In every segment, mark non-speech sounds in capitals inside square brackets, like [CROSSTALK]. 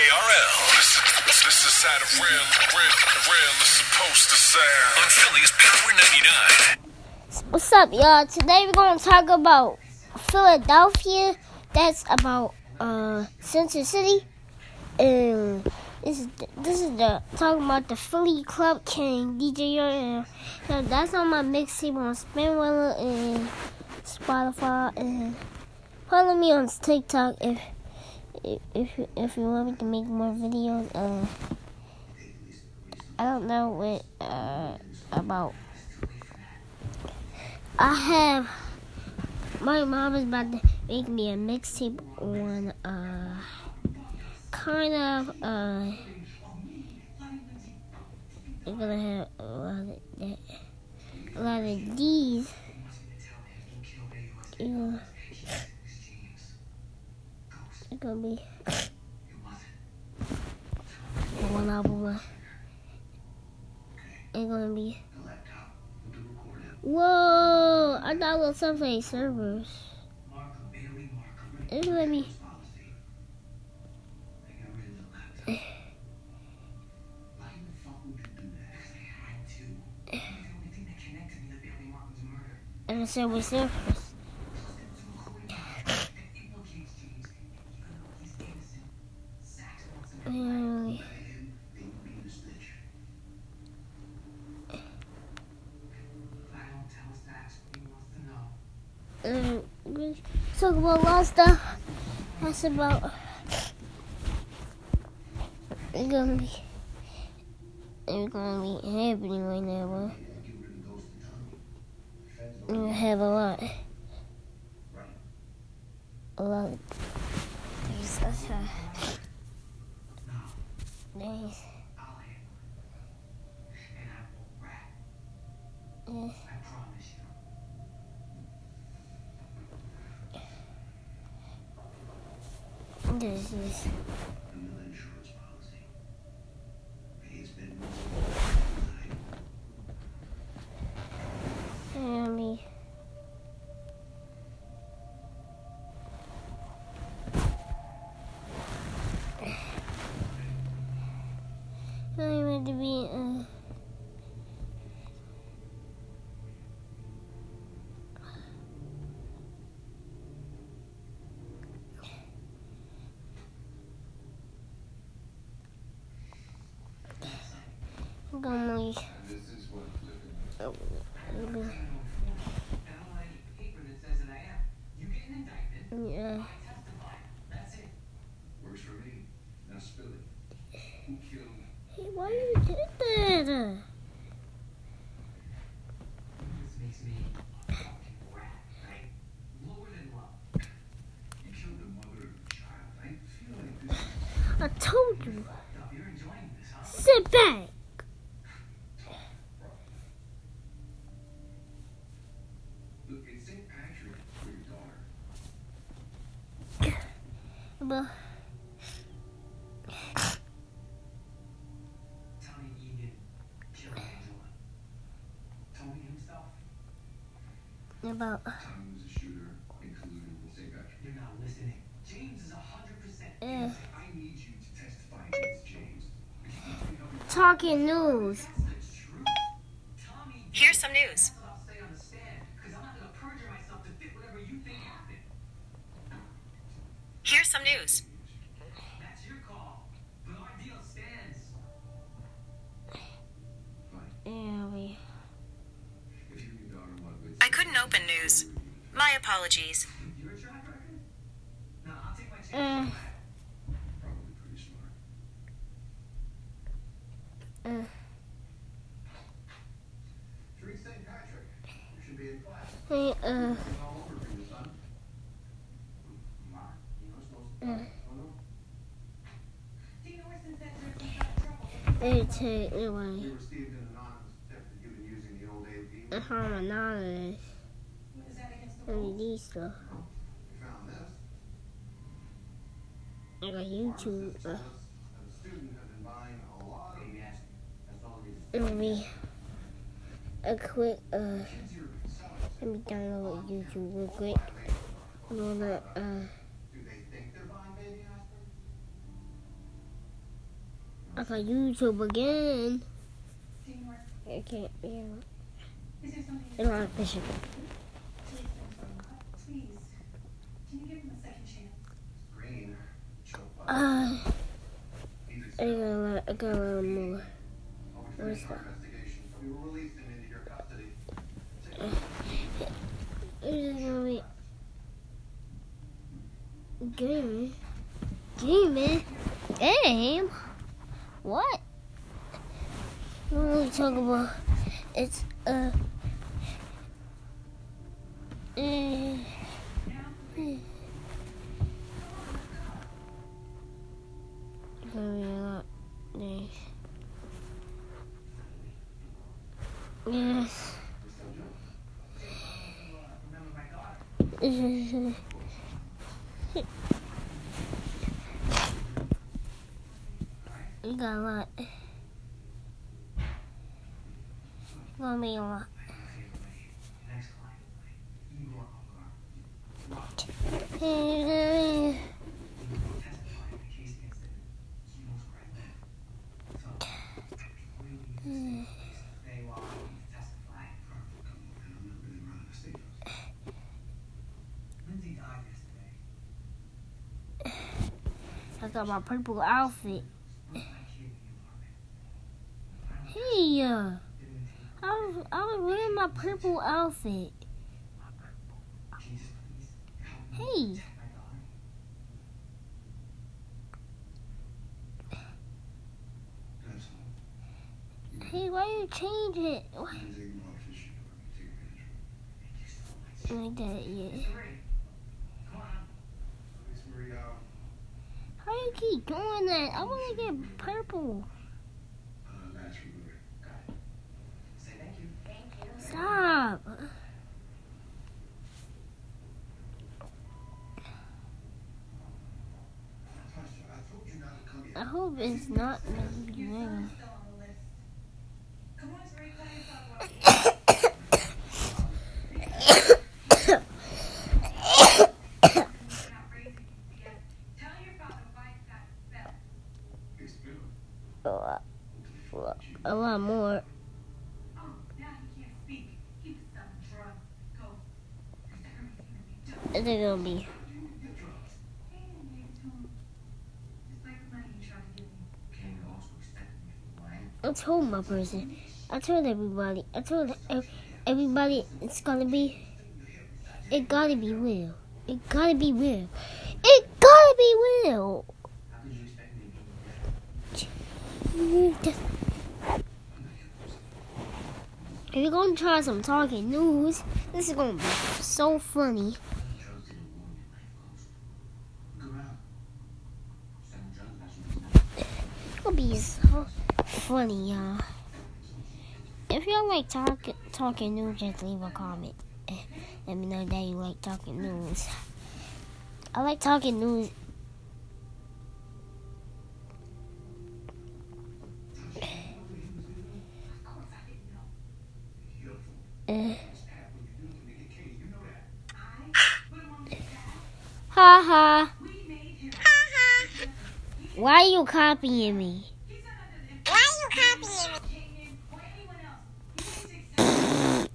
DJRL. This is, this is real, real, real is supposed to sound. On Philly's Power 99. What's up, y'all? Today we're gonna talk about Philadelphia. That's about uh Center City. And this is the, this is the talking about the Philly Club King DJ. And so that's on my mixtape on Spinrilla and Spotify. And follow me on TikTok if if you, if you want me to make more videos. Uh, I don't know what uh about. I have my mom is about to make me a mixtape on uh kind of uh I'm gonna have a lot of that a lot of these know it's gonna be one album it's gonna be. Whoa! I downloaded Subway Surfers. It's gonna me. And the Subway Surfers. Really? Um, we talk about a lot of stuff. That's about. It's gonna be. It's gonna be happening right now, but we have a lot. A lot. There's such There's. Yeah. This is. Family. I want to be. Uh, gonna. Oh, yeah. Works for me. Now spill it. Who killed Hey, why you did that? This makes me a fucking rat, right? Lower than love. You killed the mother of the child. I feel like this I told you. Up, You're enjoying this, huh? Sit back. Look, it's St. Patrick for your daughter. Well, Tommy Egan killed Angela. Tony himself. about. Tommy was a shooter and colluded with St. Patrick. You're not listening. James is 100% Eh. innocent. I need you to testify against James. If you keep bringing up Talking news. That's the truth. Tommy Here's some news. I'll stay on the stand because I'm not going to perjure myself to fit whatever you think happened. Here's some news. My apologies. Your track record? No, I'll take my chance. Uh, probably pretty smart. uh, Drink St. Patrick. You should be in class. hey, uh, It's all over for you, son. Mark, you know supposed to. uh, Oh, no? hey, take anyway. We received an anonymous tip that you've been using the old AV. Uh, how anonymous. Let me these stuff. We found this. I got YouTube. Uh, That the student had been buying a lot That's all it is. let me. A quick. Uh, let me download YouTube real quick. I'm gonna. Uh? I got YouTube again. Teamwork. I can't. Yeah. Is there I don't have fishing. Uh, I got a lot. I got a lot more. Where's that? just gonna be game. Game, game. What? What are we talking about? It's uh. eh, eh. It's gonna be a lot. eh. Yes. You got a lot. Gonna be a lot. Next I got my purple outfit. Hey, uh, I was, I was wearing my purple outfit. Hey. Hey, why you change it? Like that, yeah. How you keep doing that? I want to get purple. uh, that's removed. Got it. Say thank you. Stop. I told you not to come here. I hope it's not me. Your Yeah. son's still on the list. Come on, Tariq, let me talk about You're not raising him yet. Tell your father Mike's got spell. It's Bill. A lot, a lot more. Oh, now he can't speak. He was selling drugs. Go. There's everything to be done. They're gonna be. He didn't give it to him. Just like the money you tried to give me. Can you also expect me to lying? I told my person. I told everybody. I told everybody it's gonna be. It gotta be real. It gotta be real. It gotta be real. Be? If you're gonna try some talking news, this is gonna be so funny. So funny, y'all. If y'all like talk, talking news, just leave a comment. [LAUGHS] Let me know that you like talking news. I like talking news. Eh, [SIGHS] ha ha. Why are you copying me? Why are you copying me? Or anyone else. You need to accept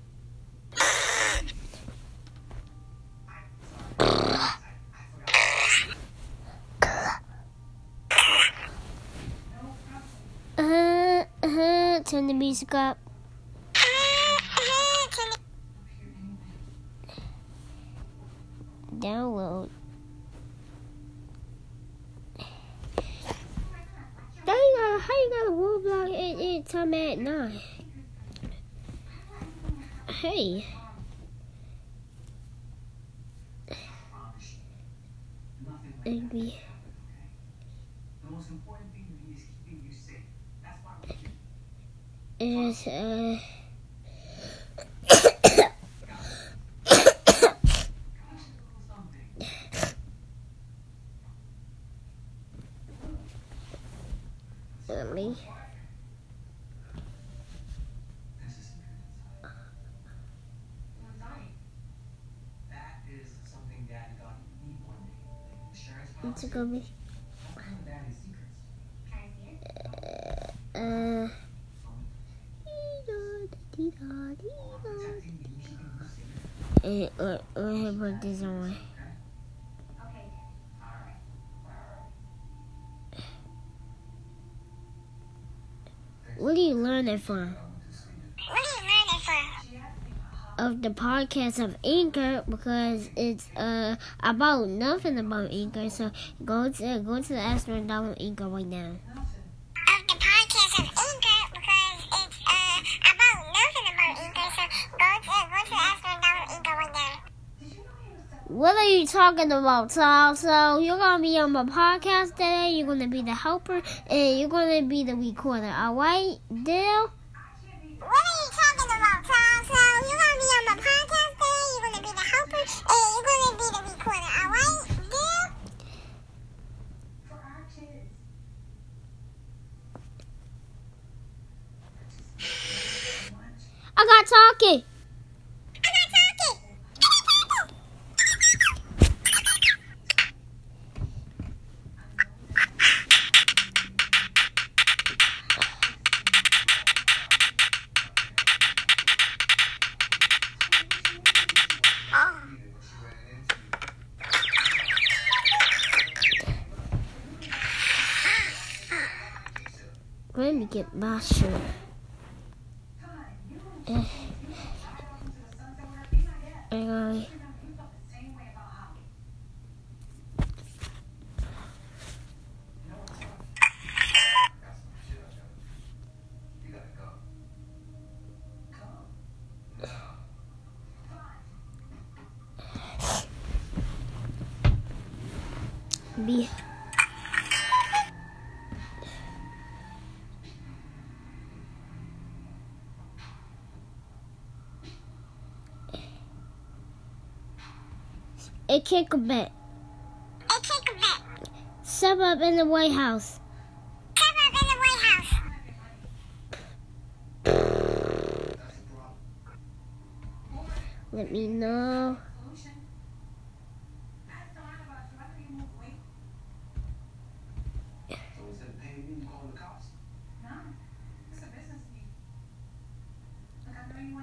Uh, uh, turn the music up. Download. How you got, how you got a Roblox at, at time at nine? Hey, promise you. Nothing like it'd that. be, The most important thing to me is keeping you safe. That's why we're here. it's, uh, Got you a little something. let me. This is secret inside. What's on it? That is something Dad got me one day. Like insurance It's policy. gonna be, That's one of Daddy's secrets. Can I see it? Uh. Eh, or, or I put this on. What do you learn it from? Of the podcast of Anchor because it's uh about nothing about Anchor. So go to go to the Ask and download Anchor right now. of the podcast of Anchor because it's uh about nothing about Anchor. So go to go to the App Store and download Anchor right now. What are you talking about, Sal? So you're gonna be on my podcast today. You're gonna be the helper, and you're gonna be the recorder. All right, deal? What are you talking about, Tom? So you're gonna be on my podcast today. You're gonna be the helper and you're gonna be the recorder. All right, deal? For our kids. Talking. Let me get my shirt. Eh. Hang on. You gotta go. Be. A kick a bit. It take a bit. Step up in the White House. Come up in the White House. That's the problem. Let me know. So instead of paying me, you calling the cops? It's a business need. Look, I know you want your money, I, I, I, and I can get it to you.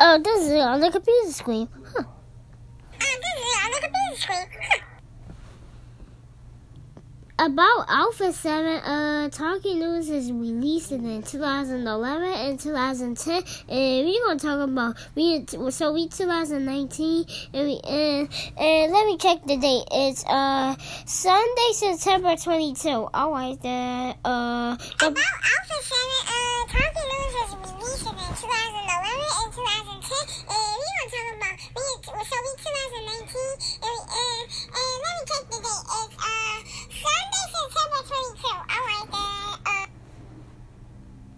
Oh, this is oh, on the computer screen. Huh. Uh, this is on the computer screen. Huh. About Alpha 7, uh, Talking News is released in 2011 and 2010, and we're gonna talk about we so we 2019, and we and, and let me check the date. It's uh Sunday, September 22. All right, the uh About Alpha 7, uh, Talking News was released in 2011 and 2010. And we gonna talk about, we, so we 2019, and we, uh, and let me check the date. It's, uh, Sunday, September 22. Alright, uh,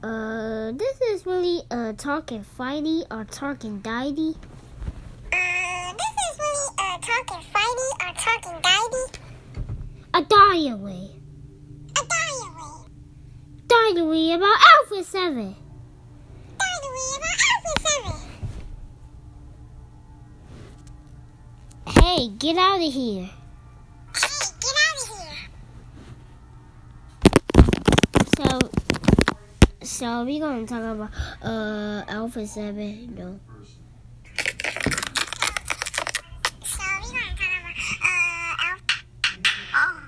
uh, uh this is really uh talking fighty or talking diety. uh, this is really, uh, talking fighty or talking diety. A diary. A diary. Diary about Alpha 7. Diary about Alpha 7. Hey, get out of here. Hey, get out of here. So, so we gonna talk about uh Alpha Seven. No, So we gonna talk about, uh, Alpha. Oh.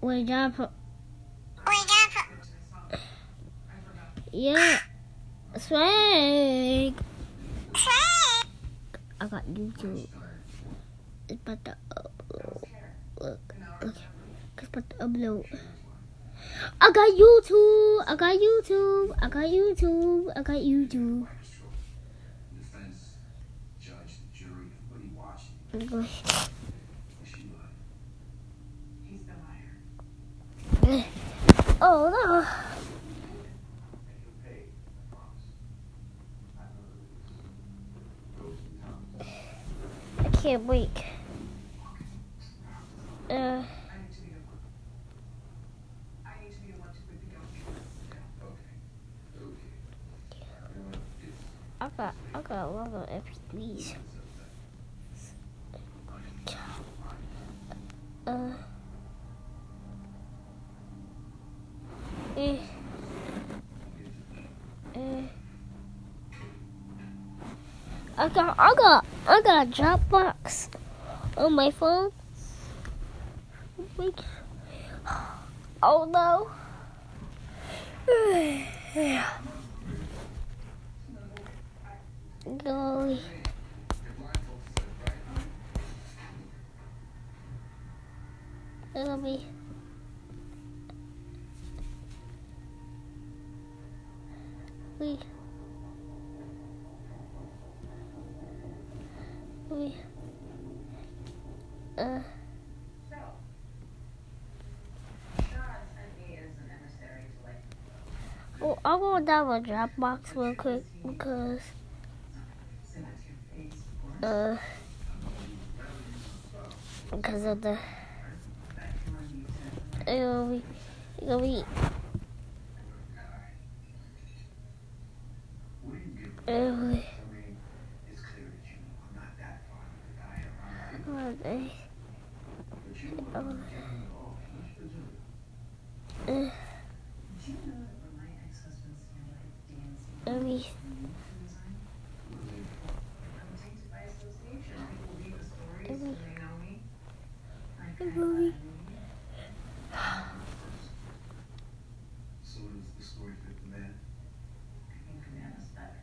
wait up. We got, Yeah, swag. Swag. I uh, uh, got YouTube. It's about to upload. Look, it's about to upload. I got YouTube. I got YouTube. I got YouTube. I got YouTube. Defense, judge, the jury, everybody watching. I'm going- Is she lying? He's the liar. Oh no. And he'll pay, I promise. I know this. Go some time. I can't wait. Uh, I need to be the one. I need to be the one to put the gun. Okay. Okay. You know what? It's I I got I got a lot of MP3s. Uh. Eh. Eh. I got I got I got a Dropbox on my phone. Oh no. Golly. It'll be. We. Uh. Well, I'll go down my Dropbox real quick because uh because of the it'll be it'll be it'll be I mean, it's clear that you know I'm not that far of a guy. am I? oh, they- But you oh, are getting it all. You should do it. uh, Do you know that when my ex-husband's like dancing it'll be design, I'm tainted by association. People read the stories and they know me. I kind of Movie. So does the story fit the man? I think Amanda's better.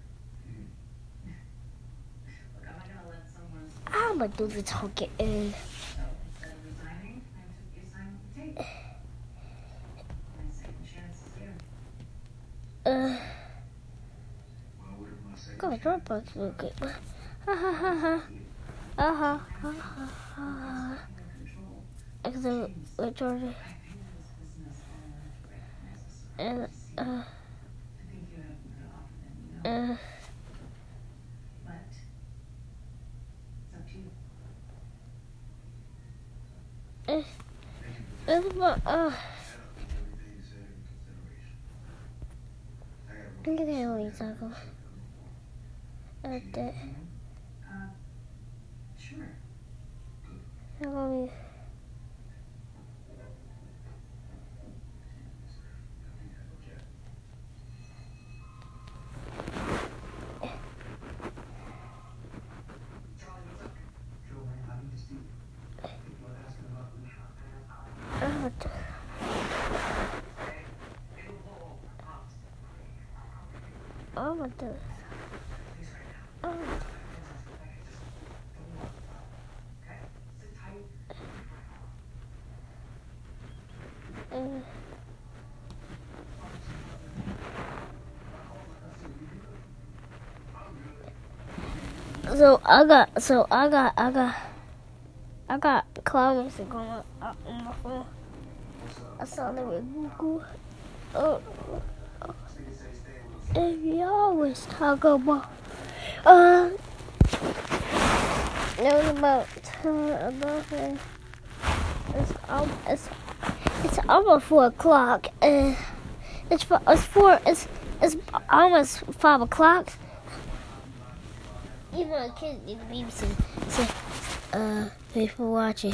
Look, I'm not gonna let someone I'm gonna do the talking. Uh, so instead of resigning, I took the assignment to take. My second chance is here. uh, Well, what if my quick. Ha ha ha ha. Ha ha ha. Control. Because we're Georgia. I've been in this business long enough to recognize a certain And uh, uh, in consideration? I gotta look at Uh, sure. I'm gonna? Joe, man, how do you speak? People are asking about me. I'm gonna do, It'll blow over. Promise. I'm gonna do this. Please right now. I'm gonna do Okay, just don't move. Okay? Sit tight. uh, So I got, so I got, I got, I got cloud music going on my phone. I saw them with Google. Oh, and we always talk about, uh, know about, about it. It's, um, it's, it's almost four o'clock. Uh, it's, it's four, it's, it's almost five o'clock. Even a kid to be some, some uh, people watching.